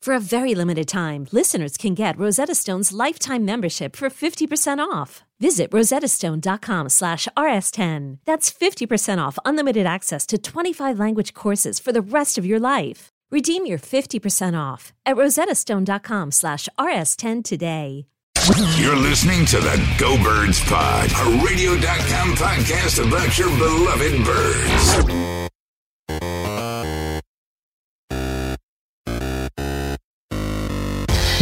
For a very limited time, listeners can get Rosetta Stone's lifetime membership for 50% off. Visit rosettastone.com slash rs10. That's 50% off unlimited access to 25 language courses for the rest of your life. Redeem your 50% off at rosettastone.com slash rs10 today. You're listening to the Go Birds Pod, a radio.com podcast about your beloved birds.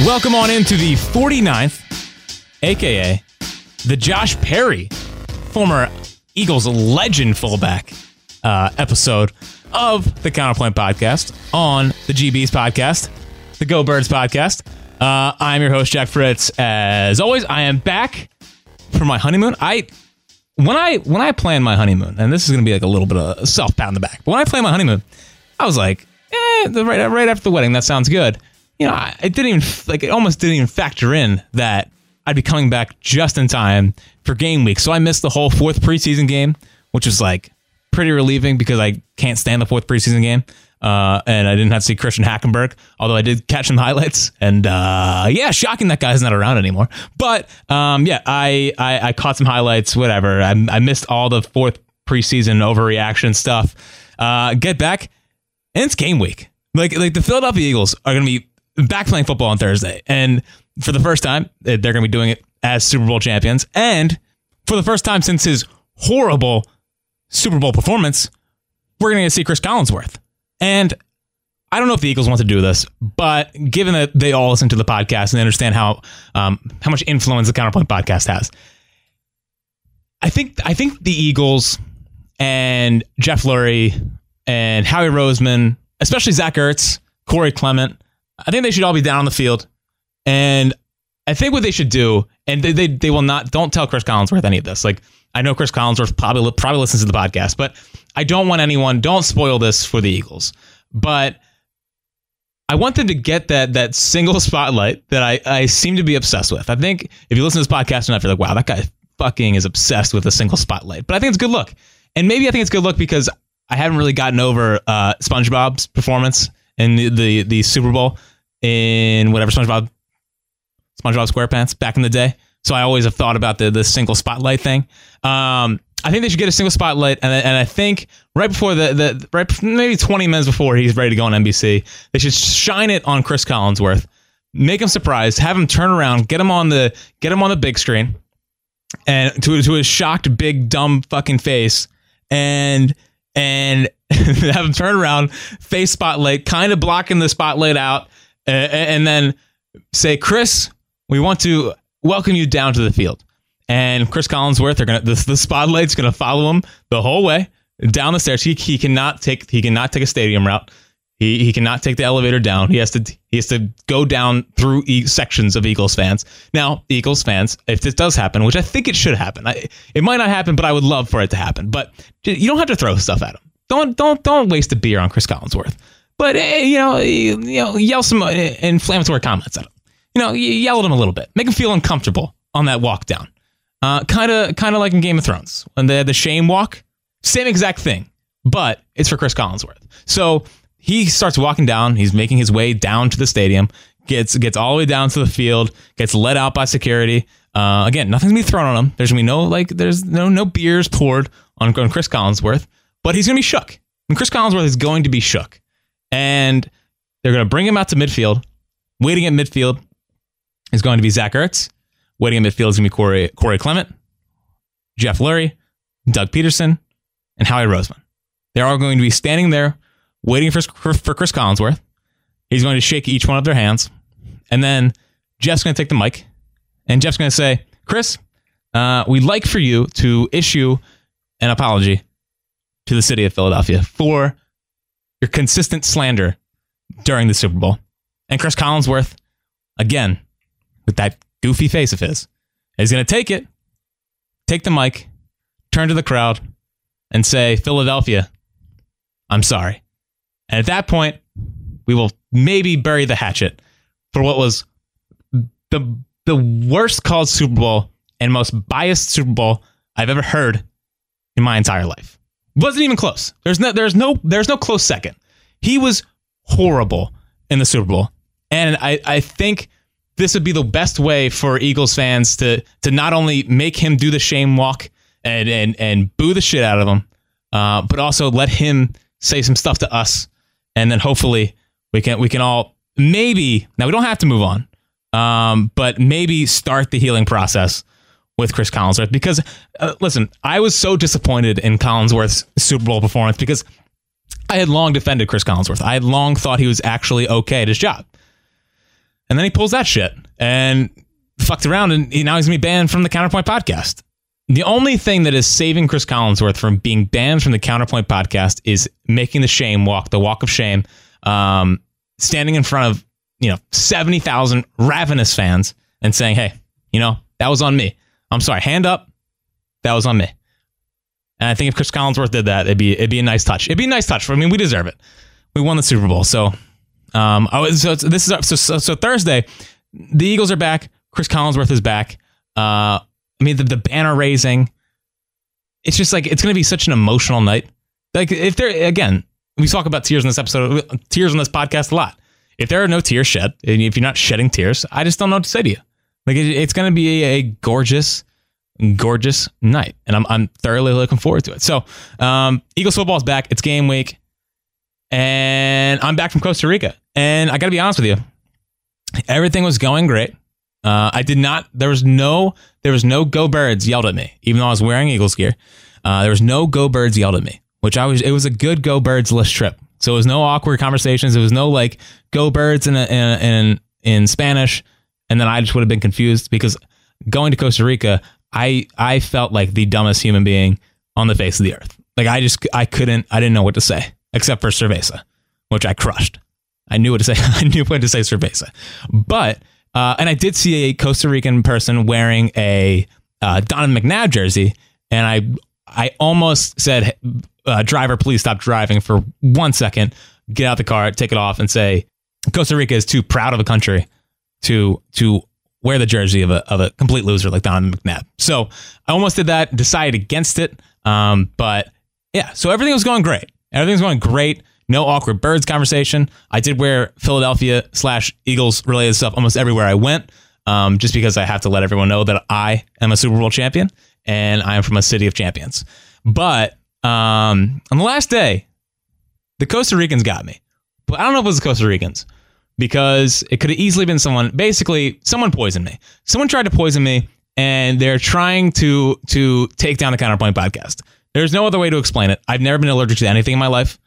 Welcome on into the 49th, aka the Josh Perry, former Eagles legend fullback, uh, episode of the Counterpoint podcast on the GB's podcast, the Go Birds podcast. Uh, I'm your host, Jack Fritz. As always, I am back for my honeymoon. I when I when I plan my honeymoon, and this is going to be like a little bit of self pat in the back. But when I plan my honeymoon, I was like, eh, right right after the wedding, that sounds good. You know, I, it didn't even like it almost didn't even factor in that I'd be coming back just in time for game week. So I missed the whole fourth preseason game, which was like pretty relieving because I can't stand the fourth preseason game. Uh, and I didn't have to see Christian Hackenberg, although I did catch some highlights. And uh, yeah, shocking that guy's not around anymore. But um, yeah, I, I, I caught some highlights. Whatever. I, I missed all the fourth preseason overreaction stuff. Uh, get back, and it's game week. Like like the Philadelphia Eagles are going to be back playing football on Thursday, and for the first time, they're going to be doing it as Super Bowl champions, and for the first time since his horrible Super Bowl performance, we're going to see Chris Collinsworth. And I don't know if the Eagles want to do this, but given that they all listen to the podcast and they understand how um, how much influence the Counterpoint podcast has, I think I think the Eagles and Jeff Lurie and Howie Roseman, especially Zach Ertz, Corey Clement, I think they should all be down on the field. And I think what they should do, and they, they, they will not, don't tell Chris Collinsworth any of this. Like, I know Chris Collinsworth probably, probably listens to the podcast, but I don't want anyone, don't spoil this for the Eagles. But I want them to get that that single spotlight that I, I seem to be obsessed with. I think if you listen to this podcast enough, you're like, wow, that guy fucking is obsessed with a single spotlight. But I think it's good look. And maybe I think it's good look because I haven't really gotten over uh, SpongeBob's performance in the, the, the Super Bowl in whatever SpongeBob SpongeBob SquarePants back in the day. So I always have thought about the the single spotlight thing. Um, I think they should get a single spotlight, and, and I think right before the the right maybe twenty minutes before he's ready to go on NBC, they should shine it on Chris Collinsworth, make him surprised, have him turn around, get him on the get him on the big screen, and to to his shocked big dumb fucking face, and and have him turn around, face spotlight, kind of blocking the spotlight out, and, and then say, Chris, we want to welcome you down to the field. And Chris Collinsworth, they're gonna the, the spotlight's gonna follow him the whole way down the stairs. He, he cannot take he cannot take a stadium route. He, he cannot take the elevator down. He has to he has to go down through e- sections of Eagles fans. Now, Eagles fans, if this does happen, which I think it should happen, I, it might not happen, but I would love for it to happen. But you don't have to throw stuff at him. Don't don't don't waste a beer on Chris Collinsworth. But eh, you know you, know yell some uh, inflammatory comments at him. You know yell at him a little bit, make him feel uncomfortable on that walk down. Kind of, kind of like in Game of Thrones when they had the shame walk. Same exact thing, but it's for Chris Collinsworth. So he starts walking down. He's making his way down to the stadium. Gets gets all the way down to the field. Gets let out by security. Uh, again, nothing's gonna be thrown on him. There's gonna be no like. There's no no beers poured on, on Chris Collinsworth, but he's gonna be shook. And Chris Collinsworth is going to be shook, and they're gonna bring him out to midfield. Waiting at midfield is going to be Zach Ertz. Waiting at midfield is to be Corey, Corey Clement, Jeff Lurie, Doug Pederson, and Howie Roseman. They're all going to be standing there waiting for, for, Chris Collinsworth. He's going to shake each one of their hands. And then Jeff's going to take the mic. And Jeff's going to say, Chris, uh, we'd like for you to issue an apology to the city of Philadelphia for your consistent slander during the Super Bowl. And Chris Collinsworth, again, with that goofy face of his, is going to take it, take the mic, turn to the crowd, and say, Philadelphia, I'm sorry. And at that point, we will maybe bury the hatchet for what was the the worst called Super Bowl and most biased Super Bowl I've ever heard in my entire life. Wasn't even close. There's no there's no there's no close second. He was horrible in the Super Bowl. And I, I think this would be the best way for Eagles fans to to not only make him do the shame walk and and and boo the shit out of him, uh, but also let him say some stuff to us, and then hopefully we can we can all maybe now we don't have to move on, um, but maybe start the healing process with Chris Collinsworth because uh, listen, I was so disappointed in Collinsworth's Super Bowl performance because I had long defended Chris Collinsworth. I had long thought he was actually okay at his job. And then he pulls that shit and fucked around, and he, now he's gonna be banned from the Counterpoint podcast. The only thing that is saving Chris Collinsworth from being banned from the Counterpoint podcast is making the shame walk, the walk of shame, um, standing in front of you know seventy thousand ravenous fans and saying, "Hey, you know that was on me. I'm sorry. Hand up. That was on me." And I think if Chris Collinsworth did that, it'd be it'd be a nice touch. It'd be a nice touch. I mean, we deserve it. We won the Super Bowl, so um, I was, so this is so, so, so Thursday. The Eagles are back. Chris Collinsworth is back. Uh, I mean, the, the banner raising. It's just like it's going to be such an emotional night. Like if there again, we talk about tears in this episode, tears on this podcast a lot. If there are no tears shed, and if you're not shedding tears, I just don't know what to say to you. Like it, it's going to be a, a, gorgeous, gorgeous night, and I'm I'm thoroughly looking forward to it. So, um, Eagles football is back. It's game week and I'm back from Costa Rica. And I got to be honest with you, everything was going great. Uh, I did not. There was no. There was no go birds yelled at me, even though I was wearing Eagles gear. Uh, there was no go birds yelled at me, which I was. It was a good go birds list trip. So it was no awkward conversations. It was no like go birds in a, in in, in Spanish, and then I just would have been confused because going to Costa Rica, I I felt like the dumbest human being on the face of the earth. Like I just I couldn't. I didn't know what to say except for Cerveza, which I crushed. I knew what to say. I knew when to say Cerveza. But, uh, and I did see a Costa Rican person wearing a uh, Donovan McNabb jersey, and I, I almost said, uh, driver, please stop driving for one second, get out the car, take it off, and say, Costa Rica is too proud of a country to, to wear the jersey of a, of a complete loser like Donovan McNabb. So I almost did that, decided against it. Um, but yeah, so everything was going great. Everything's going great. No awkward birds conversation. I did wear Philadelphia slash Eagles related stuff almost everywhere I went, um, just because I have to let everyone know that I am a Super Bowl champion and I am from a city of champions. But um, on the last day, the Costa Ricans got me. But I don't know if it was the Costa Ricans because it could have easily been someone. Basically, someone poisoned me. Someone tried to poison me, and they're trying to to take down the Counterpoint podcast. There's no other way to explain it. I've never been allergic to anything in my life.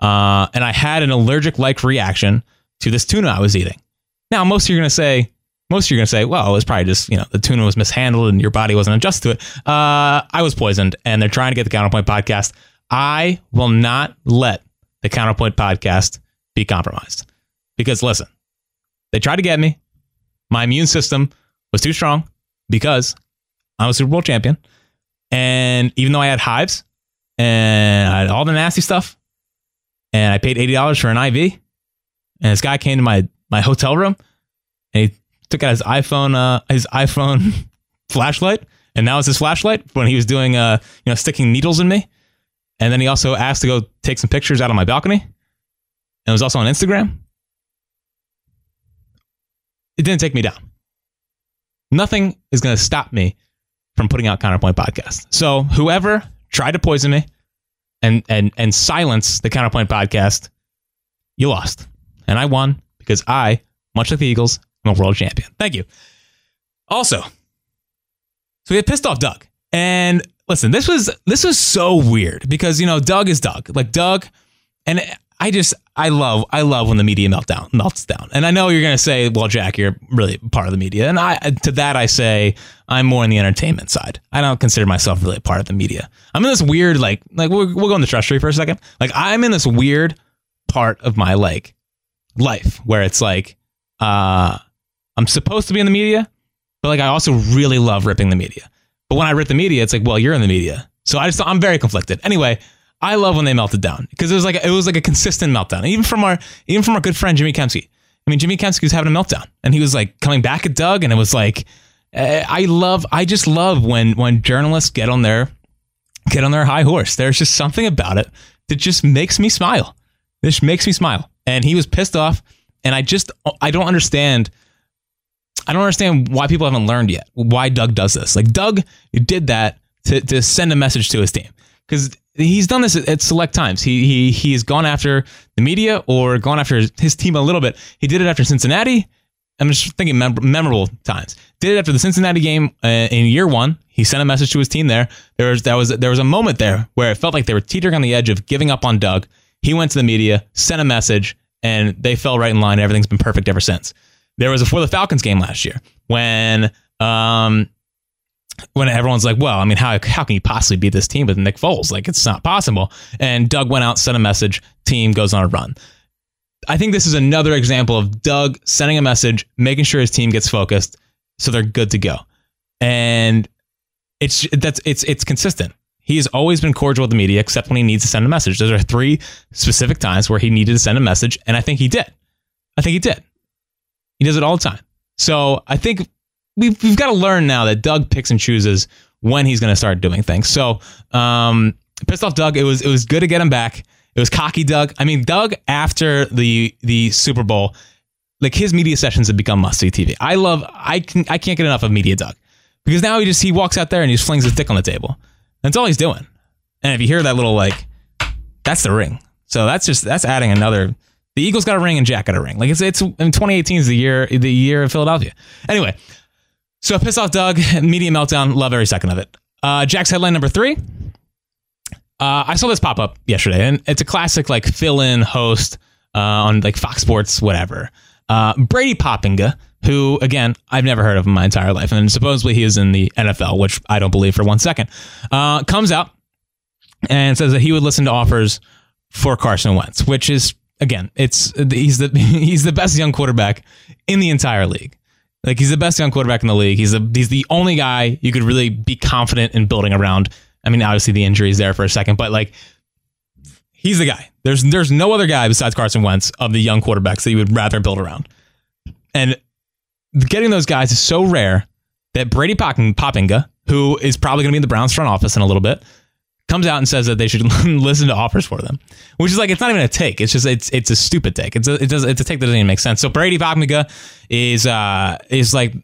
Uh, and I had an allergic like reaction to this tuna I was eating. Now, most of you are going to say, most of you are going to say, well, it was probably just, you know, the tuna was mishandled and your body wasn't adjusted to it. Uh, I was poisoned and they're trying to get the Counterpoint podcast. I will not let the Counterpoint podcast be compromised because listen, they tried to get me. My immune system was too strong because I'm a Super Bowl champion. And even though I had hives and I had all the nasty stuff, and I paid eighty dollars for an IV, and this guy came to my my hotel room and he took out his iPhone uh, his iPhone flashlight and that was his flashlight when he was doing uh you know sticking needles in me. And then he also asked to go take some pictures out on my balcony. And it was also on Instagram. It didn't take me down. Nothing is going to stop me from putting out Counterpoint podcast. So whoever tried to poison me and and and silence the Counterpoint podcast, you lost. And I won because I, much like the Eagles, am a world champion. Thank you. Also, so we had pissed off Doug. And listen, this was this was so weird because you know Doug is Doug. Like Doug and I just I love I love when the media meltdown melts down. And I know you're gonna say, well, Jack, you're really part of the media. And I to that I say I'm more on the entertainment side. I don't consider myself really part of the media. I'm in this weird like like we'll, we'll go trust tree for a second. Like I'm in this weird part of my like life where it's like uh I'm supposed to be in the media, but like I also really love ripping the media. But when I rip the media, it's like, well, you're in the media. So I just I'm very conflicted. Anyway, I love when they melted down because it was like it was like a consistent meltdown. Even from our even from our good friend Jimmy Kempski. I mean, Jimmy Kempski was having a meltdown, and he was like coming back at Doug, and it was like, uh, I love, I just love when when journalists get on their get on their high horse. There's just something about it that just makes me smile. This makes me smile, and he was pissed off, and I just I don't understand. I don't understand why people haven't learned yet. Why Doug does this? Like Doug did that to to send a message to his team because he's done this at, select times. He he he's gone after the media or gone after his, his team a little bit. He did it after Cincinnati. I'm just thinking mem- memorable times. Did it after the Cincinnati game uh, in year one. He sent a message to his team there. There was that was there was a moment there where it felt like they were teetering on the edge of giving up on Doug. He went to the media, sent a message, and they fell right in line. Everything's been perfect ever since. There was a for the Falcons game last year when um, when everyone's like, well, I mean, how, how can you possibly beat this team with Nick Foles? Like, it's not possible. And Doug went out, sent a message, team goes on a run. I think this is another example of Doug sending a message, making sure his team gets focused so they're good to go. And it's that's it's it's consistent. He has always been cordial with the media, except when he needs to send a message. Those are three specific times where he needed to send a message, and I think he did. I think he did. He does it all the time. So I think we've, we've got to learn now that Doug picks and chooses when he's going to start doing things. So, um, pissed off Doug. It was it was good to get him back. It was cocky Doug. I mean, Doug after the the Super Bowl, like his media sessions have become must see TV. I love. I can I can't get enough of media Doug because now he just he walks out there and he just flings his dick on the table. That's all he's doing. And if you hear that little like, that's the ring. So that's just that's adding another. The Eagles got a ring and Jack got a ring. Like it's it's in 2018 is the year the year of Philadelphia. Anyway, so piss off Doug, media meltdown, love every second of it. Uh, Jack's headline number three. Uh, I saw this pop up yesterday, and it's a classic like fill-in host uh, on like Fox Sports, whatever. Uh, Brady Poppinga, who again I've never heard of in my entire life, and supposedly he is in the NFL, which I don't believe for one second. Uh, comes out and says that he would listen to offers for Carson Wentz, which is again, it's he's the he's the best young quarterback in the entire league. Like he's the best young quarterback in the league. He's the he's the only guy you could really be confident in building around. I mean, obviously the injury is there for a second, but like he's the guy. There's there's no other guy besides Carson Wentz of the young quarterbacks that you would rather build around. And getting those guys is so rare that Brady Poppinga, who is probably going to be in the Browns front office in a little bit, comes out and says that they should listen to offers for them, which is like it's not even a take. It's just it's it's a stupid take. It's a it does it's a take that doesn't even make sense. So Brady Poppinga is uh is like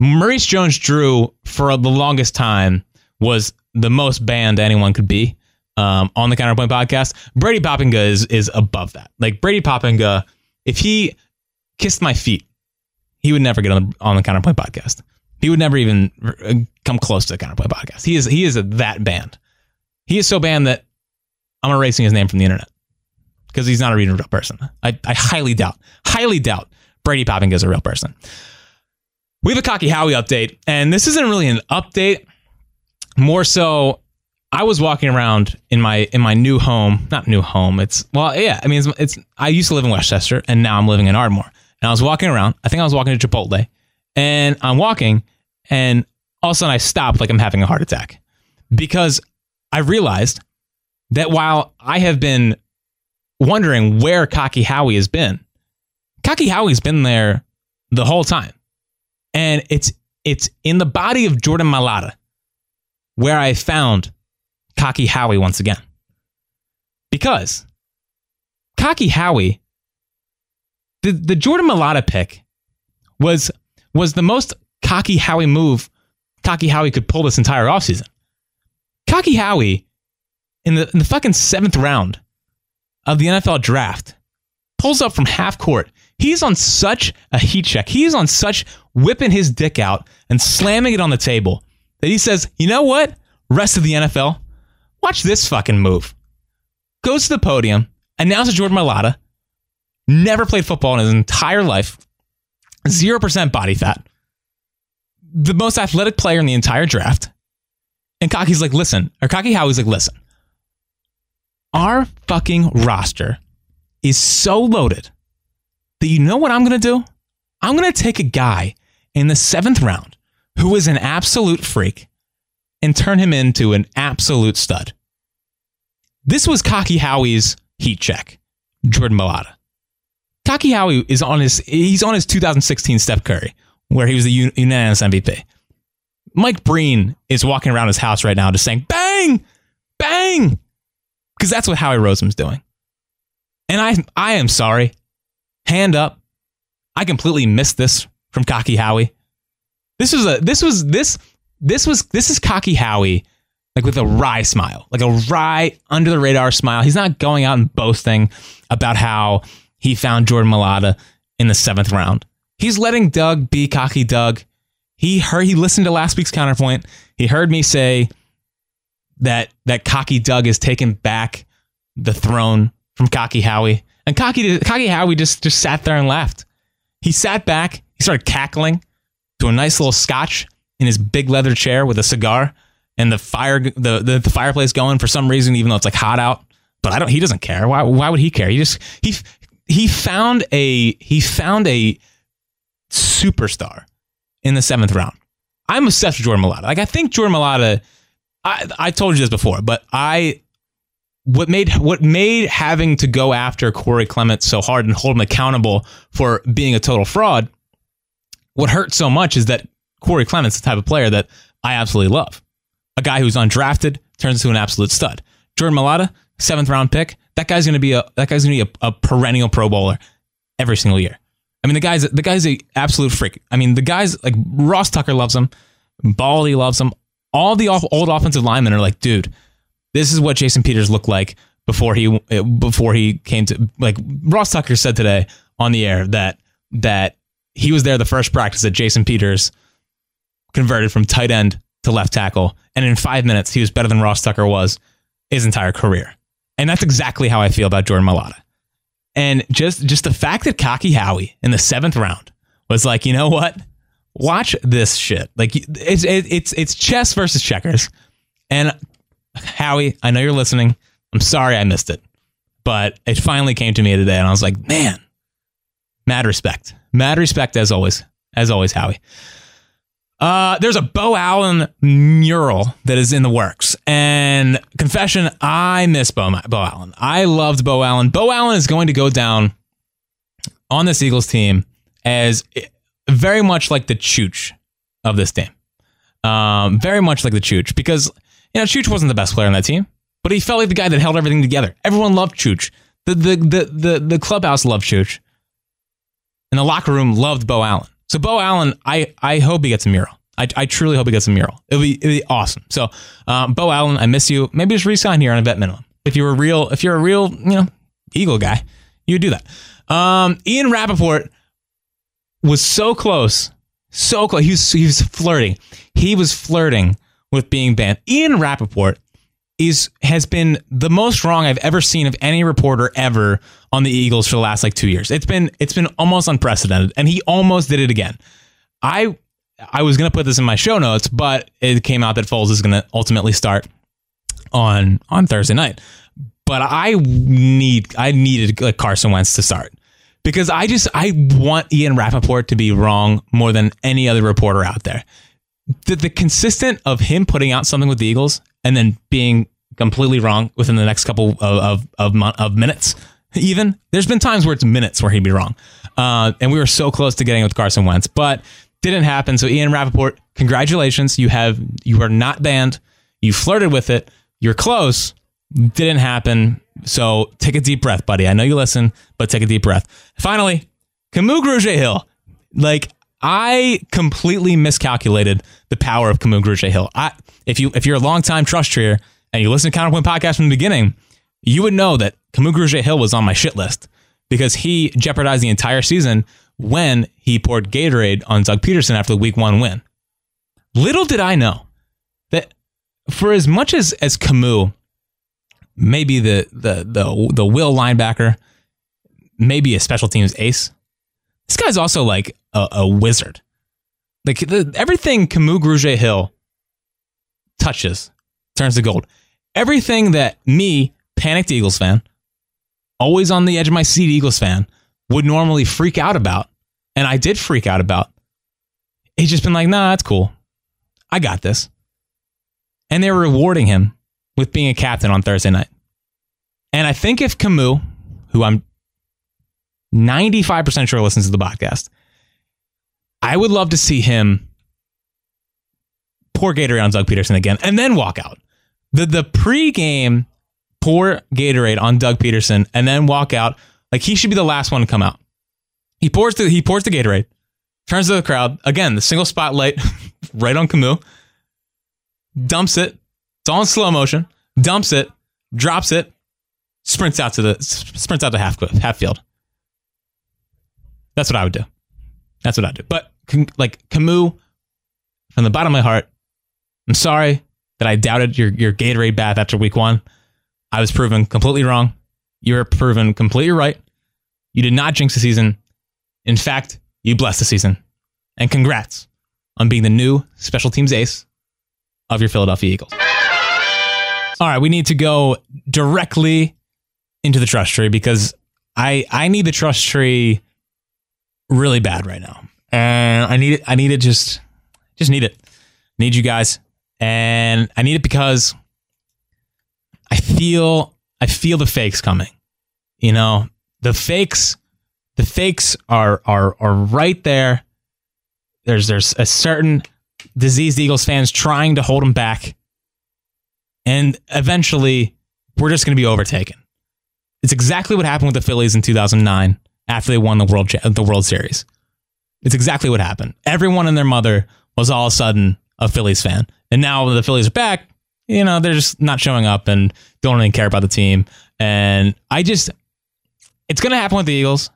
Maurice Jones-Drew for the longest time was the most banned anyone could be um, on the Counterpoint podcast. Brady Poppinga is is above that. Like Brady Poppinga, if he kissed my feet, he would never get on the, on the Counterpoint podcast. He would never even uh, come close to the Counterpoint podcast. He is he is that banned. He is so banned that I'm erasing his name from the internet because he's not a real person. I, I highly doubt, highly doubt Brady Popping is a real person. We have a Cocky Howie update, and this isn't really an update. More so, I was walking around in my in my new home, not new home. It's well, yeah. I mean, it's, it's I used to live in Westchester, and now I'm living in Ardmore. And I was walking around. I think I was walking to Chipotle, and I'm walking, and all of a sudden I stop like I'm having a heart attack because I realized that while I have been wondering where Cocky Howie has been, Cocky Howie's been there the whole time. And it's it's in the body of Jordan Mailata where I found Cocky Howie once again. Because Cocky Howie, the, the Jordan Mailata pick was was the most cocky Howie move Cocky Howie could pull this entire offseason. Cocky Howie, in the, in the fucking seventh round of the NFL draft, pulls up from half court. He's on such a heat check. He's on such whipping his dick out and slamming it on the table that he says, you know what? Rest of the NFL, watch this fucking move. Goes to the podium, announces Jordan Mailata, never played football in his entire life, 0% body fat, the most athletic player in the entire draft. And Cocky's like, listen, or Cocky Howie's like, listen, our fucking roster is so loaded that you know what I'm going to do? I'm going to take a guy in the seventh round who is an absolute freak and turn him into an absolute stud. This was Cocky Howie's heat check, Jordan Mailata. Cocky Howie is on his he's on his 2016 Steph Curry, where he was the unanimous MVP. Mike Breen is walking around his house right now just saying bang, bang, because that's what Howie Roseman's doing. And I I am sorry. Hand up. I completely missed this from Cocky Howie. This was a this was this this was this is Cocky Howie like with a wry smile, like a wry under the radar smile. He's not going out and boasting about how he found Jordan Mailata in the seventh round. He's letting Doug be cocky Doug. He heard he listened to last week's counterpoint. He heard me say that that cocky Doug is taking back the throne from cocky Howie. And cocky cocky Howie just just sat there and laughed. He sat back, he started cackling to a nice little scotch in his big leather chair with a cigar and the fire the, the, the fireplace going for some reason, even though it's like hot out. But I don't he doesn't care. Why why would he care? He just he he found a he found a superstar in the seventh round. I'm obsessed with Jordan Mailata. Like I think Jordan Mailata. I I told you this before, but I what made what made having to go after Corey Clement so hard and hold him accountable for being a total fraud. What hurt so much is that Corey Clement's the type of player that I absolutely love. A guy who's undrafted turns into an absolute stud. Jordan Mailata, seventh round pick. That guy's gonna be a that guy's gonna be a, a perennial Pro Bowler every single year. I mean, the guy's the guy's a absolute freak. I mean, the guy's like Ross Tucker loves him, Baldy loves him. All the old offensive linemen are like, dude, this is what Jason Peters looked like before he before he came to like Ross Tucker said today on the air that that he was there the first practice that Jason Peters converted from tight end to left tackle, and in five minutes he was better than Ross Tucker was his entire career. And that's exactly how I feel about Jordan Mailata. And just just the fact that Cocky Howie in the seventh round was like, you know what? Watch this shit. Like it's it's it's chess versus checkers. And Howie, I know you're listening. I'm sorry I missed it, but it finally came to me today, and I was like, man, mad respect, mad respect as always, as always, Howie. Uh, there's a Beau Allen mural that is in the works. And confession, I miss Bo, Beau Allen. I loved Beau Allen. Beau Allen is going to go down on this Eagles team as very much like the Chooch of this team. Um, very much like the Chooch because, you know, Chooch wasn't the best player on that team, but he felt like the guy that held everything together. Everyone loved Chooch. The, the, the, the, the clubhouse loved Chooch. And the locker room loved Beau Allen. So Beau Allen, I, I hope he gets a mural. I, I truly hope he gets a mural. It'll be it'll be awesome. So um, Beau Allen, I miss you. Maybe just resign here on a vet minimum. If you're a real if you're a real you know Eagle guy, you would do that. Um, Ian Rapoport was so close, so close. He was he was flirting. He was flirting with being banned. Ian Rapoport is has been the most wrong I've ever seen of any reporter ever on the Eagles for the last like two years. It's been it's been almost unprecedented, and he almost did it again. I I was gonna put this in my show notes, but it came out that Foles is gonna ultimately start on on Thursday night. But I need I needed like Carson Wentz to start because I just I want Ian Rapoport to be wrong more than any other reporter out there. The, the consistent of him putting out something with the Eagles and then being completely wrong within the next couple of of, of, of minutes. Even there's been times where it's minutes where he'd be wrong, uh, and we were so close to getting with Carson Wentz, but didn't happen. So Ian Rapoport, congratulations, you have you are not banned. You flirted with it. You're close. Didn't happen. So take a deep breath, buddy. I know you listen, but take a deep breath. Finally, Kamu Grugier Hill. Like I completely miscalculated the power of Kamu Grugier Hill. I, if you if you're a longtime trust treer and you listen to Counterpoint podcast from the beginning, you would know that Kamu Grugier Hill was on my shit list because he jeopardized the entire season when he poured Gatorade on Doug Pederson after the week one win. Little did I know that for as much as as Kamu, maybe the the the the will linebacker, maybe a special teams ace, this guy's also like a, a wizard. Like the, everything Kamu Grugier Hill touches turns to gold. Everything that me, panicked Eagles fan, always on the edge of my seat Eagles fan, would normally freak out about, and I did freak out about. He's just been like, nah, that's cool. I got this. And they're rewarding him with being a captain on Thursday night. And I think if Kamu, who I'm 95% sure listens to the podcast, I would love to see him pour Gatorade on Doug Pederson again and then walk out. The the pregame pour Gatorade on Doug Pederson and then walk out. Like he should be the last one to come out. He pours the he pours the Gatorade, turns to the crowd again. The single spotlight right on Kamu, dumps it. It's all in slow motion. Dumps it, drops it, sprints out to the sprints out to half half field. That's what I would do. That's what I do. But like Kamu, from the bottom of my heart, I'm sorry that I doubted your your Gatorade bath after week one. I was proven completely wrong. You were proven completely right. You did not jinx the season. In fact, you blessed the season. And congrats on being the new special teams ace of your Philadelphia Eagles. All right, we need to go directly into the trust tree because I I need the trust tree really bad right now. And I need it I need it just just need it. Need you guys. And I need it because I feel I feel the fakes coming. You know, the fakes the fakes are are are right there. There's there's a certain diseased Eagles fans trying to hold them back. And eventually we're just going to be overtaken. It's exactly what happened with the Phillies in 2009 after they won the World the World Series. It's exactly what happened. Everyone and their mother was all of a sudden a Phillies fan. And now the Phillies are back, you know, they're just not showing up and don't even care about the team. And I just, it's going to happen with the Eagles.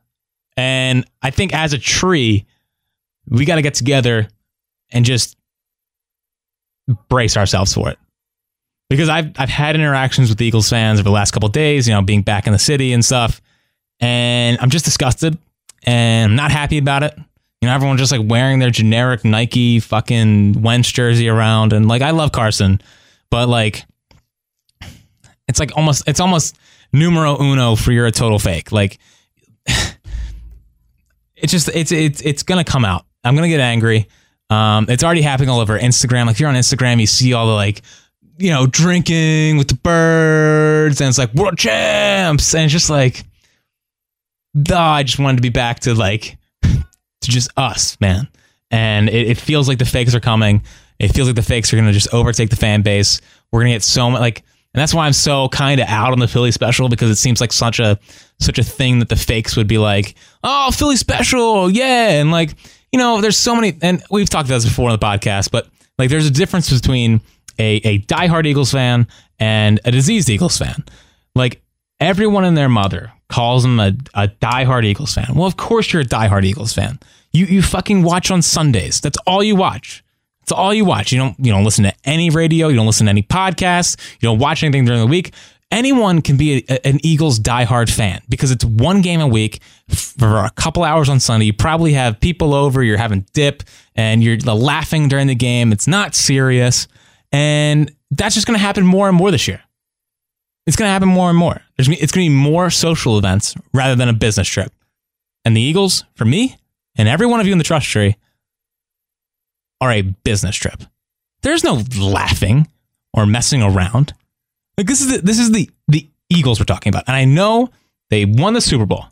And I think as a tree, we got to get together and just brace ourselves for it. Because I've, I've had interactions with the Eagles fans over the last couple days, you know, being back in the city and stuff. And I'm just disgusted and I'm not happy about it. You know, everyone's just like wearing their generic Nike fucking Wentz jersey around. And like, I love Carson, but like, it's like almost, it's almost numero uno for you're a total fake. Like, it's just, it's, it's, it's to come out. I'm to get angry. Um, it's already happening all over Instagram. Like, if you're on Instagram, you see all the like, you know, drinking with the birds, and it's like world champs, and it's just like, oh, I just wanted to be back to like to just us, man. And it, it feels like the fakes are coming. It feels like the fakes are going to just overtake the fan base. We're going to get so much like, and that's why I'm so kind of out on the Philly special because it seems like such a such a thing that the fakes would be like, oh, Philly special, yeah, and like you know, there's so many, and we've talked about this before on the podcast, but like there's a difference between a a diehard Eagles fan and a diseased Eagles fan. Like everyone and their mother calls him a, a diehard Eagles fan. Well, of course you're a diehard Eagles fan. You you fucking watch on Sundays. That's all you watch. That's all you watch. You don't you don't listen to any radio. You don't listen to any podcasts. You don't watch anything during the week. Anyone can be a, an Eagles diehard fan because it's one game a week for a couple hours on Sunday. You probably have people over. You're having dip and you're laughing during the game. It's not serious, and that's just going to happen more and more this year. It's going to happen more and more. There's, it's going to be more social events rather than a business trip. And the Eagles, for me, and every one of you in the trust tree are a business trip. There's no laughing or messing around. Like this is the, this is the the Eagles we're talking about. And I know they won the Super Bowl.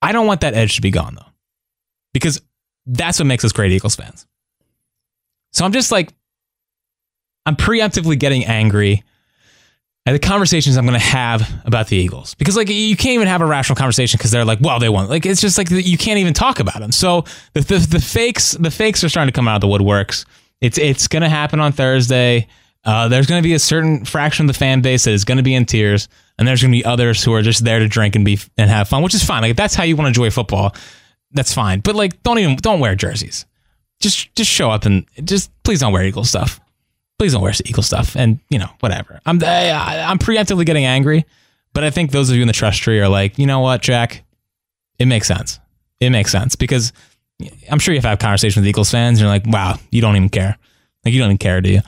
I don't want that edge to be gone though. Because that's what makes us great Eagles fans. So I'm just like I'm preemptively getting angry the conversations I'm going to have about the Eagles because like you can't even have a rational conversation because they're like, well, they won. Like it's just like you can't even talk about them. So the, the the fakes the fakes are starting to come out of the woodworks. It's it's going to happen on Thursday. Uh, there's going to be a certain fraction of the fan base that is going to be in tears, and there's going to be others who are just there to drink and be and have fun, which is fine. Like if that's how you want to enjoy football, that's fine. But like, don't even don't wear jerseys. Just just show up and just please don't wear Eagle stuff. Please don't wear Eagle stuff, and you know whatever. I'm I, I'm preemptively getting angry, but I think those of you in the trust tree are like, you know what, Jack, it makes sense. It makes sense because I'm sure you've conversations with Eagles fans, and you're like, wow, you don't even care. Like you don't even care, do you?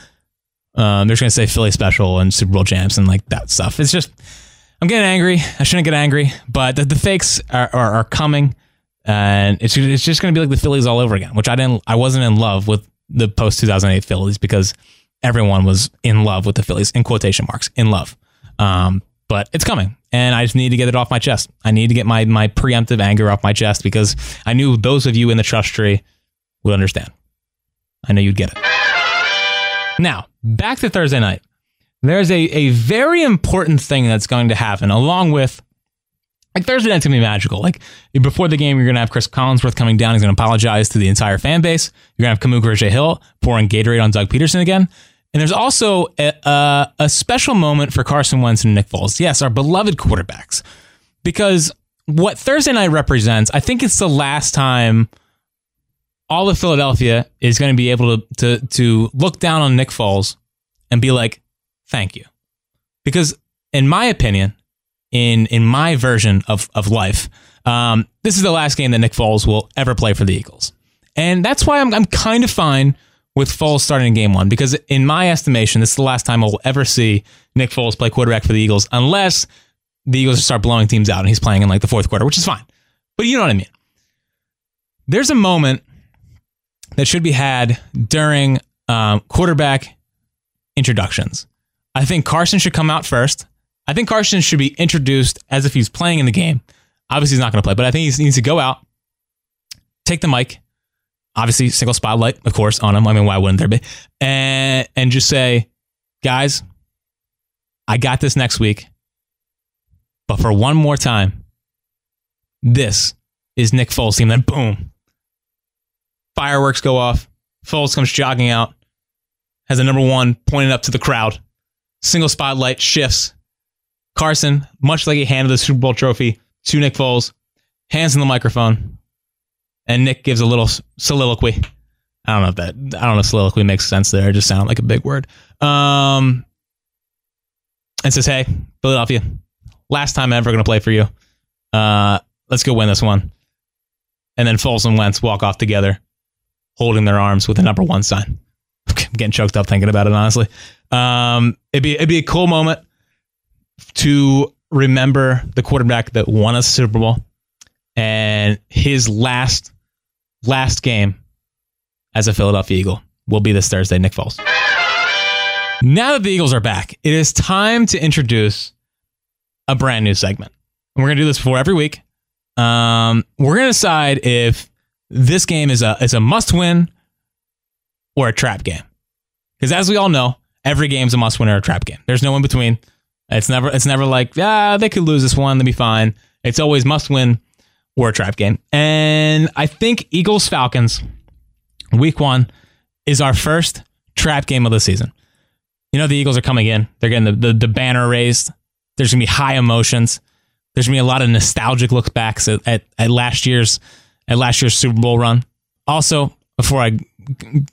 Um, they're just gonna say Philly special and Super Bowl champs and like that stuff. It's just I'm getting angry. I shouldn't get angry, but the, the fakes are, are, are coming, and it's it's just gonna be like the Phillies all over again. Which I didn't. I wasn't in love with the post 2008 Phillies because everyone was in love with the Phillies in quotation marks in love. Um, but it's coming, and I just need to get it off my chest. I need to get my my preemptive anger off my chest because I knew those of you in the trust tree would understand. I know you'd get it. Now, back to Thursday night. There's a, a very important thing that's going to happen along with like Thursday night's gonna be magical. Like before the game, you're gonna have Chris Collinsworth coming down. He's gonna apologize to the entire fan base. You're gonna have Kamu Hill pouring Gatorade on Doug Pederson again. And there's also a, a, special moment for Carson Wentz and Nick Foles. Yes, our beloved quarterbacks. Because what Thursday night represents, I think it's the last time all of Philadelphia is going to be able to, to to look down on Nick Foles and be like, "Thank you," because in my opinion, in in my version of of life, um, this is the last game that Nick Foles will ever play for the Eagles, and that's why I'm I'm kind of fine with Foles starting in game one because in my estimation, this is the last time I will ever see Nick Foles play quarterback for the Eagles, unless the Eagles start blowing teams out and he's playing in like the fourth quarter, which is fine. But you know what I mean. There's a moment that should be had during um, quarterback introductions. I think Carson should come out first. I think Carson should be introduced as if he's playing in the game. Obviously, he's not going to play, but I think he needs to go out, take the mic, obviously single spotlight, of course, on him. I mean, why wouldn't there be? And and just say, guys, I got this next week, but for one more time, this is Nick Foles' team. Then boom, fireworks go off. Foles comes jogging out, has a number one pointed up to the crowd. Single spotlight shifts. Carson, much like he handed the Super Bowl trophy to Nick Foles, hands in the microphone, and Nick gives a little soliloquy. I don't know if that I don't know if soliloquy makes sense there. It just sounded like a big word. Um, and says, "Hey, Philadelphia, last time I'm ever to play for you. Uh, let's go win this one." And then Foles and Wentz walk off together, holding their arms with the number one sign. I'm getting choked up thinking about it. Honestly, um, it'd be it'd be a cool moment to remember the quarterback that won us Super Bowl and his last last game as a Philadelphia Eagle will be this Thursday, Nick Foles. Now that the Eagles are back, it is time to introduce a brand new segment. And we're going to do this before every week. Um, we're going to decide if this game is a is a must win or a trap game. Because as we all know, every game's a must win or a trap game. There's no in between. It's never it's never like, ah, they could lose this one, they'll be fine. It's always must win a trap game. And I think Eagles Falcons week one is our first trap game of the season. You know, the Eagles are coming in. They're getting the, the, the banner raised. There's going to be high emotions. There's going to be a lot of nostalgic look backs at, at, at last year's at last year's Super Bowl run. Also, before I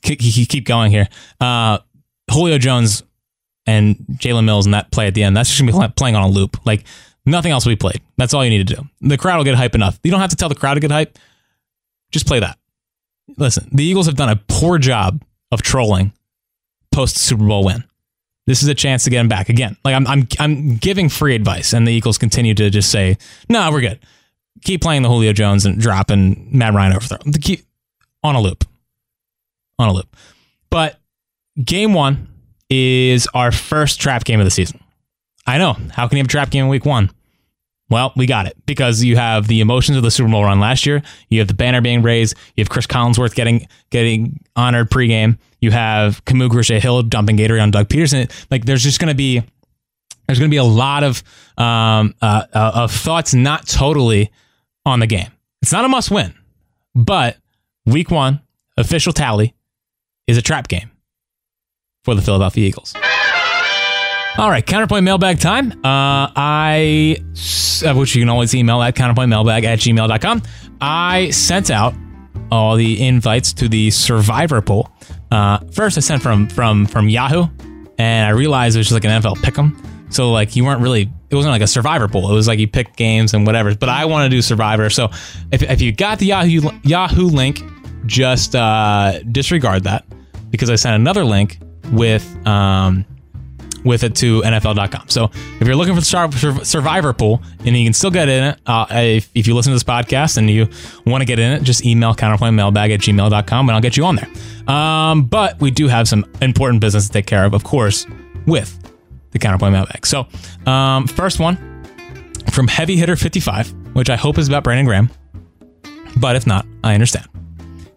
keep going here, uh, Julio Jones and Jalen Mills and that play at the end, that's just going to be playing on a loop. Like, Nothing else will be played. That's all you need to do. The crowd will get hype enough. You don't have to tell the crowd to get hype. Just play that. Listen, the Eagles have done a poor job of trolling post Super Bowl win. This is a chance to get them back again. Like I'm, I'm, I'm giving free advice, and the Eagles continue to just say, "No, we're good. Keep playing the Julio Jones and dropping Matt Ryan overthrow. Keep on a loop, on a loop." But game one is our first trap game of the season. I know. How can you have a trap game in week one? Well, we got it because you have the emotions of the Super Bowl run last year. You have the banner being raised. You have Chris Collinsworth getting getting honored pregame. You have Kamu Grugier Hill dumping Gatorade on Doug Pederson. Like, there's just going to be there's going to be a lot of um, uh, uh, of thoughts not totally on the game. It's not a must win, but week one official tally is a trap game for the Philadelphia Eagles. All right, counterpoint mailbag time. Uh, I, uh, which you can always email at counterpointmailbag at gmail.com. I sent out all the invites to the survivor pool. Uh, first, I sent from from from Yahoo, and I realized it was just like an NFL pick'em. So like you weren't really it wasn't like a survivor pool. It was like you pick games and whatever. But I want to do survivor. So if, if you got the Yahoo Yahoo link, just uh, disregard that because I sent another link with um, with it to NFL.com. So if you're looking for the Survivor pool and you can still get in it, uh, if, if you listen to this podcast and you want to get in it, just email counterpointmailbag at gmail.com and I'll get you on there. Um, but we do have some important business to take care of, of course, with the counterpoint mailbag. So, um, first one from Heavy Hitter 55, which I hope is about Brandon Graham. But if not, I understand.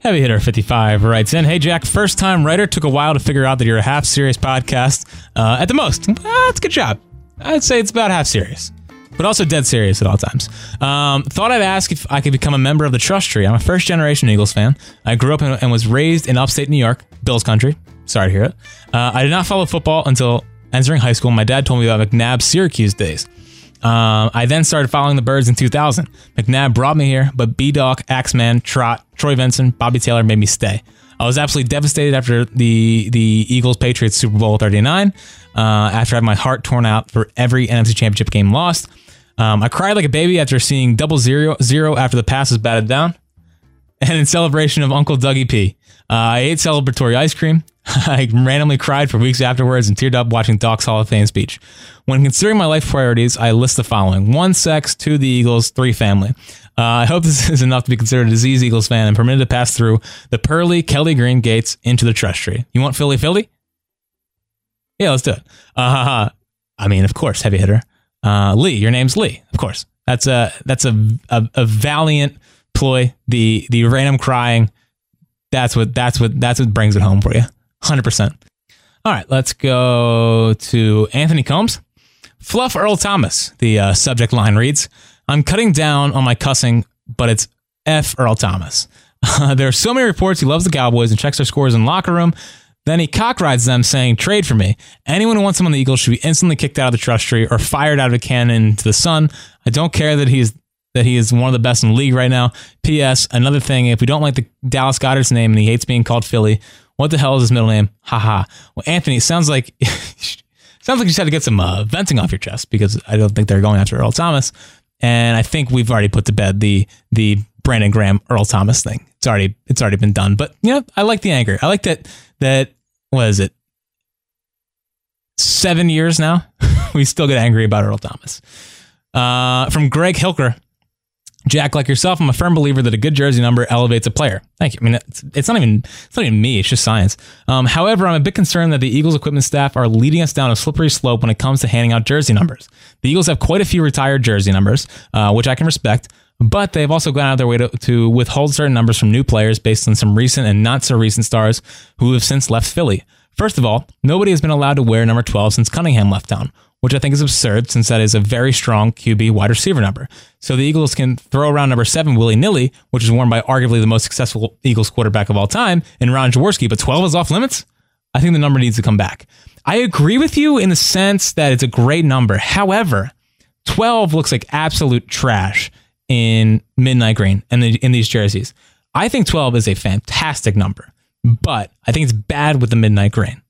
Heavy Hitter 55 writes in Hey, Jack, first time writer. Took a while to figure out that you're a half serious podcast uh, at the most. That's a good job. I'd say it's about half serious, but also dead serious at all times. Um, thought I'd ask if I could become a member of the Trust Tree. I'm a first generation Eagles fan. I grew up in, and was raised in upstate New York, Bills country. Sorry to hear it. Uh, I did not follow football until entering high school, my dad told me about McNabb's Syracuse days. Um, I then started following the Birds in 2000. McNabb brought me here, but B Doc, Axeman, Trot, Troy Vincent, Bobby Taylor made me stay. I was absolutely devastated after the the Eagles Patriots Super Bowl 39. Uh, after having my heart torn out for every NFC Championship game lost, um, I cried like a baby after seeing double zero zero after the pass was batted down, and in celebration of Uncle Dougie P. Uh, I ate celebratory ice cream. I randomly cried for weeks afterwards and teared up watching Doc's Hall of Fame speech. When considering my life priorities, I list the following one sex, two the Eagles, three family. Uh, I hope this is enough to be considered a diseased Eagles fan and permitted to pass through the pearly Kelly Green gates into the trust tree. You want Philly Philly? Yeah, let's do it. Uh, I mean, of course, heavy hitter. Uh, Lee, your name's Lee. Of course. That's a that's a, a, a valiant ploy. The the random crying. That's what that's what that's what brings it home for you. 100%. All right, let's go to Anthony Combs. Fluff Earl Thomas, the uh, subject line reads I'm cutting down on my cussing, but it's F Earl Thomas. Uh, there are so many reports he loves the Cowboys and checks their scores in locker room. Then he cockrides them saying, trade for me. Anyone who wants him on the Eagles should be instantly kicked out of the trust tree or fired out of a cannon into the sun. I don't care that he's that he is one of the best in the league right now. P.S. Another thing, if we don't like the Dallas Goedert's name and he hates being called Philly, what the hell is his middle name? Haha. Well, Anthony, sounds like sounds like you just had to get some uh, venting off your chest because I don't think they're going after Earl Thomas. And I think we've already put to bed the the Brandon Graham Earl Thomas thing. It's already it's already been done. But you know, I like the anger. I like that that what is it? Seven years now, we still get angry about Earl Thomas. Uh, from Greg Hilker, Jack, like yourself, I'm a firm believer that a good jersey number elevates a player. Thank you. I mean, it's, it's not even it's not even me. It's just science. Um, however, I'm a bit concerned that the Eagles equipment staff are leading us down a slippery slope when it comes to handing out jersey numbers. The Eagles have quite a few retired jersey numbers, uh, which I can respect, but they've also gone out of their way to, to withhold certain numbers from new players based on some recent and not so recent stars who have since left Philly. First of all, nobody has been allowed to wear number 12 since Cunningham left town which I think is absurd since that is a very strong QB wide receiver number. So the Eagles can throw around number seven willy nilly, which is worn by arguably the most successful Eagles quarterback of all time in Ron Jaworski, but 12 is off limits? I think the number needs to come back. I agree with you in the sense that it's a great number. However, 12 looks like absolute trash in midnight green and in, in these jerseys. I think 12 is a fantastic number, but I think it's bad with the midnight green.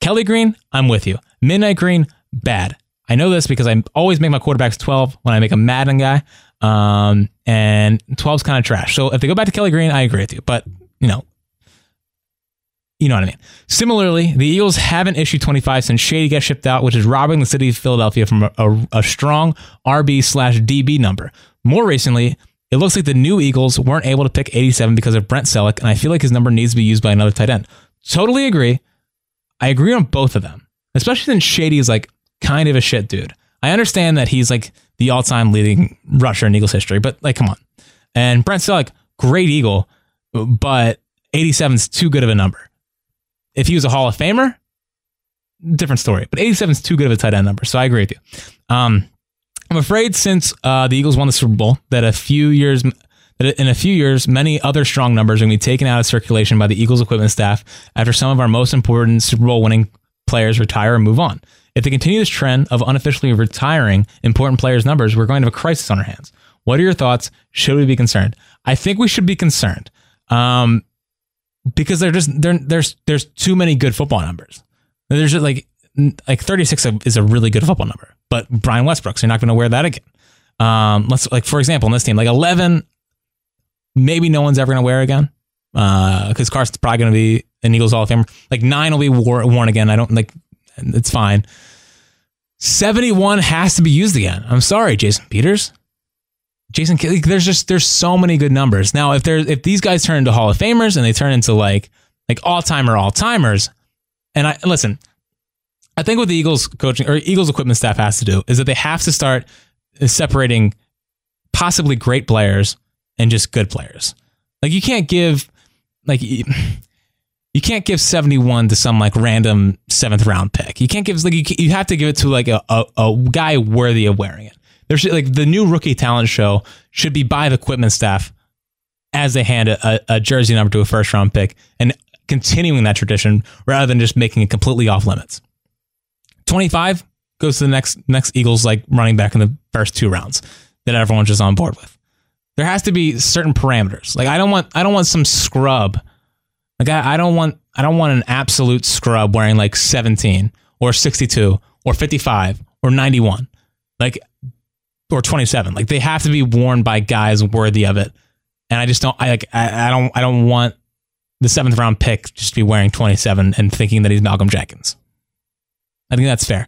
Kelly Green, I'm with you. Midnight Green, bad. I know this because I always make my quarterbacks 12 when I make a Madden guy. Um, and 12's kind of trash. So if they go back to Kelly Green, I agree with you. But, you know, you know what I mean. Similarly, the Eagles haven't issued 25 since Shady got shipped out, which is robbing the city of Philadelphia from a, a, a strong RB slash DB number. More recently, it looks like the new Eagles weren't able to pick 87 because of Brent Celek, and I feel like his number needs to be used by another tight end. Totally agree. I agree on both of them, especially since Shady is like kind of a shit dude. I understand that he's like the all-time leading rusher in Eagles history. But like, come on. And Brent Celek, great Eagle, but 87 is too good of a number. If he was a Hall of Famer, different story. But 87 is too good of a tight end number. So I agree with you. Um, I'm afraid since uh, the Eagles won the Super Bowl that a few years that in a few years, many other strong numbers are going to be taken out of circulation by the Eagles equipment staff after some of our most important Super Bowl winning players retire and move on. If they continue this trend of unofficially retiring important players' numbers, we're going to have a crisis on our hands. What are your thoughts? Should we be concerned? I think we should be concerned um, because they're just they're, there's there's too many good football numbers. There's just like like 36 is a really good football number, but Brian Westbrook's you're not going to wear that again. Um, let's like for example in this team, like 11 maybe no one's ever going to wear again because uh, Carson's probably going to be an Eagles Hall of Famer. Like nine will be wore, worn again. I don't like it's fine. 71 has to be used again. I'm sorry, Jason Peters. Jason, there's just there's so many good numbers. Now, if there's if these guys turn into Hall of Famers and they turn into like like all timer all timers, and I listen, I think what the Eagles coaching or Eagles equipment staff has to do is that they have to start separating possibly great players and just good players. Like you can't give like you can't give 71 to some like random seventh round pick. You can't give like you, you have to give it to like a, a, a guy worthy of wearing it. There's like the new rookie talent show should be by the equipment staff as they hand a, a, jersey number to a first round pick and continuing that tradition rather than just making it completely off limits. 25 goes to the next next Eagles like running back in the first two rounds that everyone's just on board with. There has to be certain parameters. Like I don't want I don't want some scrub. Like I, I don't want I don't want an absolute scrub wearing like 17 or 62 or 55 or 91. Like or 27. Like they have to be worn by guys worthy of it. And I just don't I like I, I don't I don't want the seventh round pick just to be wearing 27 and thinking that he's Malcolm Jenkins. I think that's fair.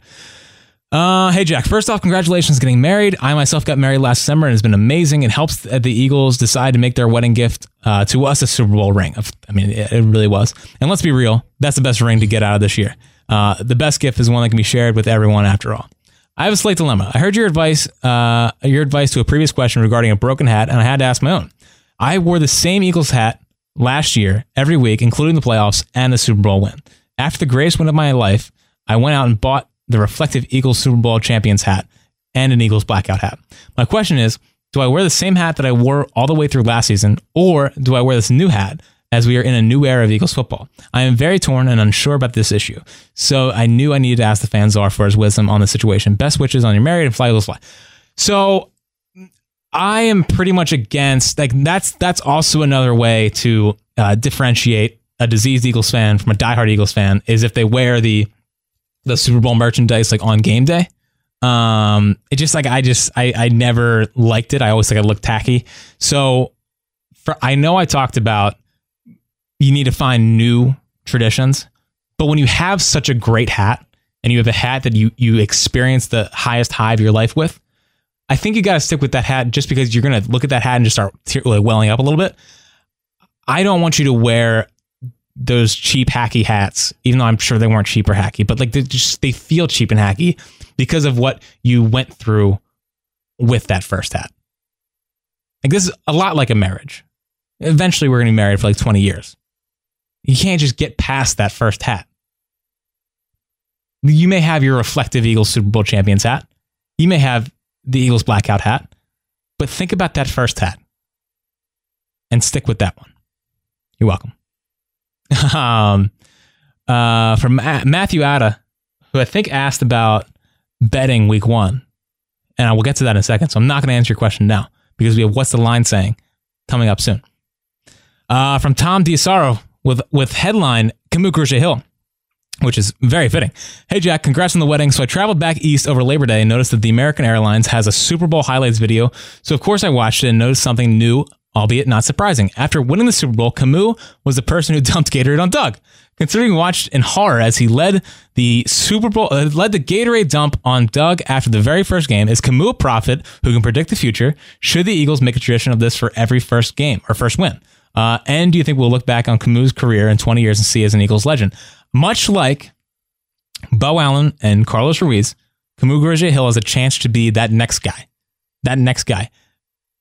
Uh, hey, Jack. First off, congratulations getting married. I myself got married last summer and it's been amazing. It helps the Eagles decide to make their wedding gift uh, to us a Super Bowl ring. I mean, it, it, really was. And let's be real, that's the best ring to get out of this year. Uh, the best gift is one that can be shared with everyone after all. I have a slight dilemma. I heard your advice, uh, your advice to a previous question regarding a broken hat, and I had to ask my own. I wore the same Eagles hat last year every week, including the playoffs and the Super Bowl win. After the greatest win of my life, I went out and bought the reflective Eagles Super Bowl champions hat and an Eagles blackout hat. My question is, do I wear the same hat that I wore all the way through last season, or do I wear this new hat as we are in a new era of Eagles football? I am very torn and unsure about this issue. So I knew I needed to ask the fan czar for his wisdom on the situation. Best wishes on your married and fly Eagles fly. So I am pretty much against like that's that's also another way to uh, differentiate a diseased Eagles fan from a diehard Eagles fan is if they wear the the Super Bowl merchandise like on game day. Um, it just like I just I I never liked it. I always think it looked tacky. So for I know I talked about you need to find new traditions, but when you have such a great hat and you have a hat that you you experience the highest high of your life with, I think you got to stick with that hat just because you're gonna look at that hat and just start like welling up a little bit. I don't want you to wear those cheap hacky hats, even though I'm sure they weren't cheap or hacky, but like they just they feel cheap and hacky because of what you went through with that first hat. Like this is a lot like a marriage. Eventually we're gonna be married for like 20 years. You can't just get past that first hat. You may have your reflective Eagles Super Bowl champions hat. You may have the Eagles blackout hat, but think about that first hat and stick with that one. You're welcome. um, uh, from Matthew Atta, who I think asked about betting week one. And I will get to that in a second. So I'm not going to answer your question now because we have What's the Line saying coming up soon. Uh, from Tom Diasaro with, with headline Grugier Hill, which is very fitting. Hey, Jack, congrats on the wedding. So I traveled back east over Labor Day and noticed that the American Airlines has a Super Bowl highlights video. So, of course, I watched it and noticed something new albeit not surprising. After winning the Super Bowl, Kamu was the person who dumped Gatorade on Doug. Considering watched in horror as he led the Super Bowl, uh, led the Gatorade dump on Doug after the very first game, is Kamu a prophet who can predict the future? Should the Eagles make a tradition of this for every first game or first win? Uh, and do you think we'll look back on Kamu's career in 20 years and see as an Eagles legend? Much like Beau Allen and Carlos Ruiz, Kamu Grugier Hill has a chance to be that next guy that next guy.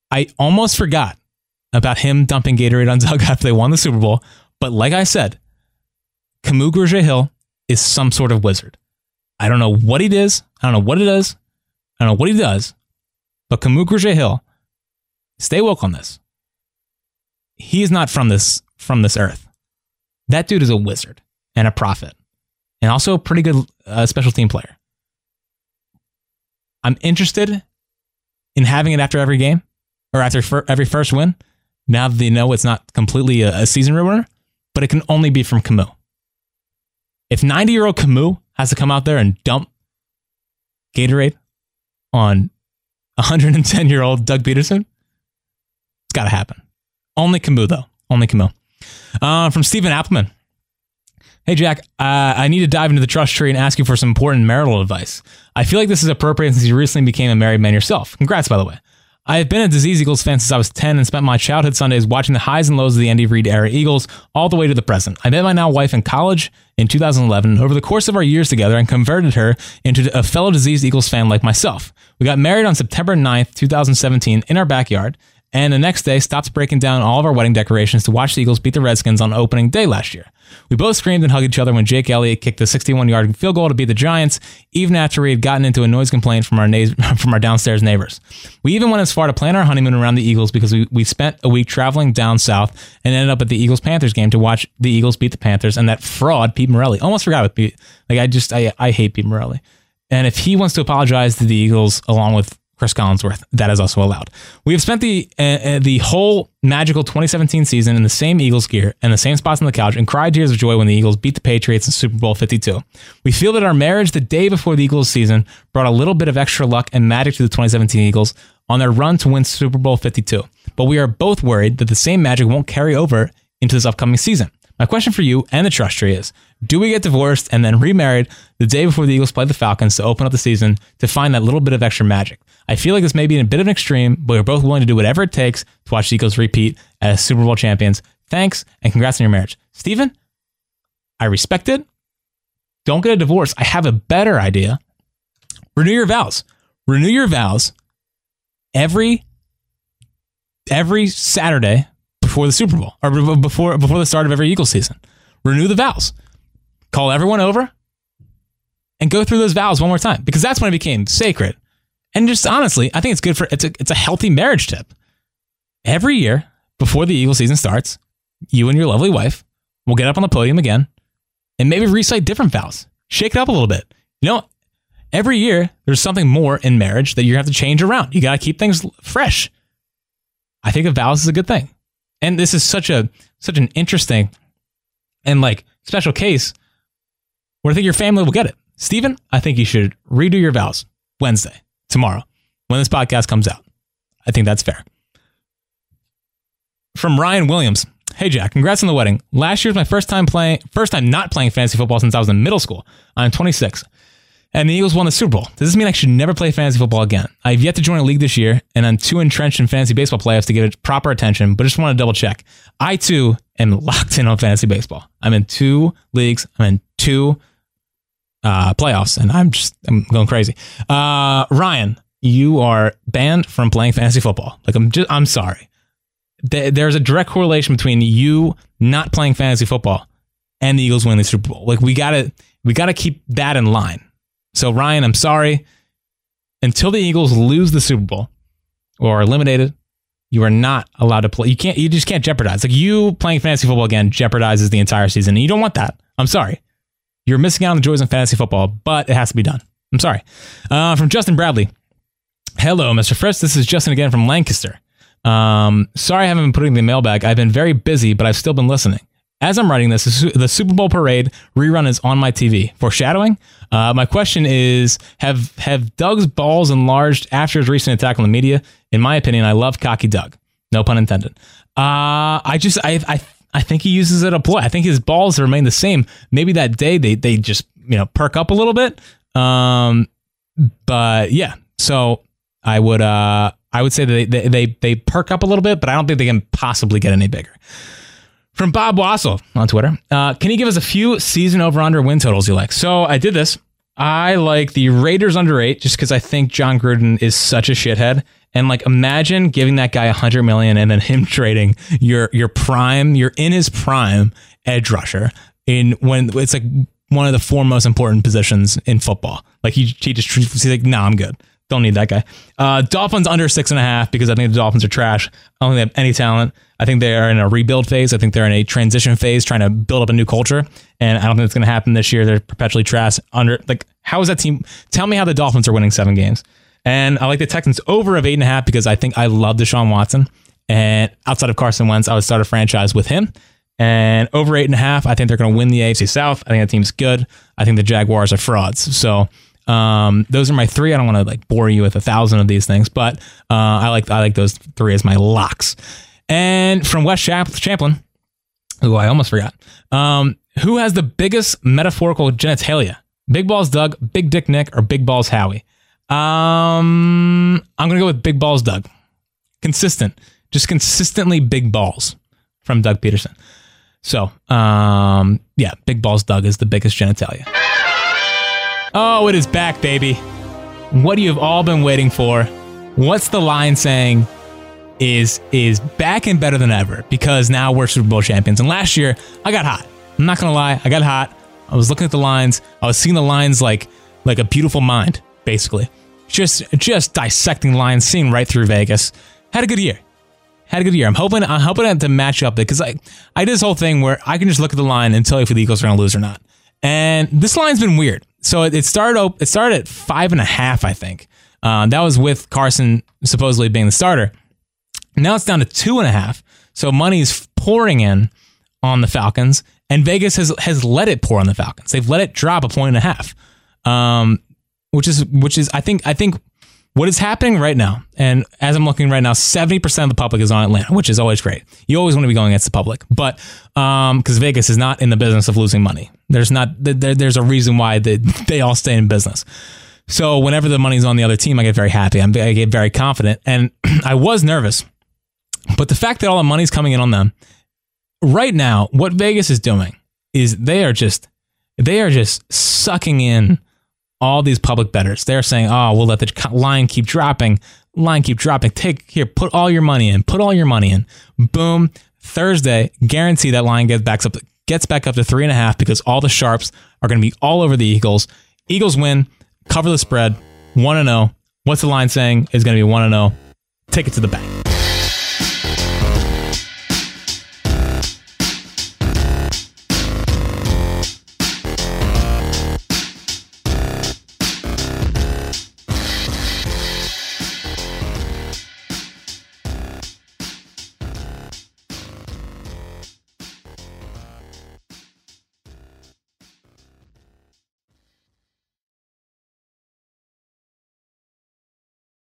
I almost forgot about him dumping Gatorade on Doug after they won the Super Bowl. But like I said, Kamu Grugier Hill is some sort of wizard. I don't know what he does. I don't know what it does. I don't know what he does. But Kamu Grugier Hill, stay woke on this. He is not from this from this earth. That dude is a wizard and a prophet, and also a pretty good uh, special team player. I'm interested in having it after every game or after every first win. Now that they know it's not completely a, a season ruiner, but it can only be from Kamu. If 90 year old Kamu has to come out there and dump Gatorade on 110 year old Doug Pederson, it's got to happen. Only Kamu, though. Only Kamu. Uh, from Stephen Appleman. Hey, Jack, uh, I need to dive into the trust tree and ask you for some important marital advice. I feel like this is appropriate since you recently became a married man yourself. Congrats, by the way. I have been a Disease Eagles fan since I was 10 and spent my childhood Sundays watching the highs and lows of the Andy Reid era Eagles all the way to the present. I met my now wife in college in 2011. Over the course of our years together, and converted her into a fellow Diseased Eagles fan like myself. We got married on September 9th, 2017, in our backyard, and the next day stopped breaking down all of our wedding decorations to watch the Eagles beat the Redskins on opening day last year. We both screamed and hugged each other when Jake Elliott kicked the 61-yard field goal to beat the Giants, even after we had gotten into a noise complaint from our na- from our downstairs neighbors. We even went as far to plan our honeymoon around the Eagles because we, we spent a week traveling down south and ended up at the Eagles Panthers game to watch the Eagles beat the Panthers and that fraud Pete Morelli. Almost forgot with Pete. Like I just I I hate Pete Morelli. And if he wants to apologize to the Eagles along with Cris Collinsworth. That is also allowed. We have spent the uh, uh, the whole magical 2017 season in the same Eagles gear and the same spots on the couch and cried tears of joy when the Eagles beat the Patriots in Super Bowl 52. We feel that our marriage the day before the Eagles season brought a little bit of extra luck and magic to the 2017 Eagles on their run to win Super Bowl 52. But we are both worried that the same magic won't carry over into this upcoming season. My question for you and the trust tree is Do we get divorced and then remarried the day before the Eagles play the Falcons to open up the season to find that little bit of extra magic? I feel like this may be a bit of an extreme, but we're both willing to do whatever it takes to watch the Eagles repeat as Super Bowl champions. Thanks and congrats on your marriage. Steven, I respect it. Don't get a divorce. I have a better idea. Renew your vows. Renew your vows every every Saturday before the Super Bowl or before before the start of every Eagles season. Renew the vows. Call everyone over and go through those vows one more time because that's when it became sacred. And just honestly, I think it's good for it's a it's a healthy marriage tip. Every year before the Eagle season starts, you and your lovely wife will get up on the podium again and maybe recite different vows. Shake it up a little bit. You know, every year there's something more in marriage that you have to change around. You got to keep things fresh. I think a vows is a good thing. And this is such a such an interesting and like special case where I think your family will get it. Stephen, I think you should redo your vows Wednesday, tomorrow, when this podcast comes out. I think that's fair. From Ryan Williams. Hey Jack, congrats on the wedding. Last year was my first time playing first time not playing fantasy football since I was in middle school. I'm 26 and the Eagles won the Super Bowl. Does this mean I should never play fantasy football again? I've yet to join a league this year, and I'm too entrenched in fantasy baseball playoffs to give it proper attention, but just want to double check. I too am locked in on fantasy baseball. I'm in two leagues, I'm in two uh, playoffs, and I'm just I'm going crazy. Uh, Ryan, you are banned from playing fantasy football. Like I'm just I'm sorry. There's a direct correlation between you not playing fantasy football and the Eagles winning the Super Bowl. Like we gotta we gotta keep that in line. So, Ryan, I'm sorry. Until the Eagles lose the Super Bowl or are eliminated, you are not allowed to play. You can't. You just can't jeopardize. Like you playing fantasy football again jeopardizes the entire season. And you don't want that. I'm sorry. You're missing out on the joys of fantasy football, but it has to be done. I'm sorry. Uh, from Justin Bradley. Hello, Mr. Frisk. This is Justin again from Lancaster. Um, sorry I haven't been putting the mailbag. I've been very busy, but I've still been listening. As I'm writing this, the Super Bowl parade rerun is on my TV. Foreshadowing. Uh, my question is: Have have Doug's balls enlarged after his recent attack on the media? In my opinion, I love cocky Doug. No pun intended. Uh, I just I I I think he uses it a ploy. I think his balls remain the same. Maybe that day they they just you know perk up a little bit. Um, but yeah. So I would uh I would say that they, they they perk up a little bit, but I don't think they can possibly get any bigger. From Bob Wassel on Twitter, uh, can you give us a few season over under win totals you like? So I did this I like the Raiders under eight just because I think Jon Gruden is such a shithead. And like, imagine giving that guy a hundred million and then him trading your your prime, you're in his prime edge rusher in when it's like one of the four most important positions in football. Like he he just he's like, nah, I'm good. Don't need that guy. Uh, Dolphins under six and a half because I think the Dolphins are trash. I don't think they have any talent. I think they are in a rebuild phase. I think they're in a transition phase, trying to build up a new culture. And I don't think it's going to happen this year. They're perpetually trash. Under like, how is that team? Tell me how the Dolphins are winning seven games. And I like the Texans over of eight and a half because I think I love Deshaun Watson. And outside of Carson Wentz, I would start a franchise with him. And over eight and a half, I think they're going to win the AFC South. I think that team's good. I think the Jaguars are frauds. So um, those are my three. I don't want to like bore you with a thousand of these things, but uh, I like I like those three as my locks. And from West Champlin, who I almost forgot, um, who has the biggest metaphorical genitalia? Big balls Doug, Big Dick Nick, or Big balls Howie? Um, I'm gonna go with Big balls Doug. Consistent, just consistently big balls from Doug Pederson. So, um, yeah, Big balls Doug is the biggest genitalia. Oh, it is back, baby. What you have all been waiting for. What's the line saying? Is is back and better than ever because now we're Super Bowl champions. And last year, I got hot. I'm not gonna lie, I got hot. I was looking at the lines. I was seeing the lines like like a beautiful mind, basically. Just just dissecting lines, seeing right through Vegas. Had a good year. Had a good year. I'm hoping I'm hoping it to match up because I I did this whole thing where I can just look at the line and tell you if the Eagles are gonna lose or not. And this line's been weird. So it, started it started at five and a half, I think. Uh, that was with Carson supposedly being the starter. Now it's down to two and a half. So money's pouring in on the Falcons, and Vegas has has let it pour on the Falcons. They've let it drop a point and a half, um, which is which is I think I think what is happening right now, and as I'm looking right now, 70% of the public is on Atlanta, which is always great. You always want to be going against the public, but because um, Vegas is not in the business of losing money, there's not there, there's a reason why they, they all stay in business. So whenever the money's on the other team, I get very happy. I'm, I get very confident, and I was nervous, but the fact that all the money's coming in on them right now, what Vegas is doing is they are just they are just sucking in all these public bettors. They're saying, "Oh, we'll let the line keep dropping, line keep dropping. Take here, put all your money in, put all your money in." Boom. Thursday, guarantee that line gets back up gets back up to three and a half because all the sharps are going to be all over the Eagles. Eagles win, cover the spread, one zero. Oh. What's the line saying? Is going to be one zero. Oh. Take it to the bank.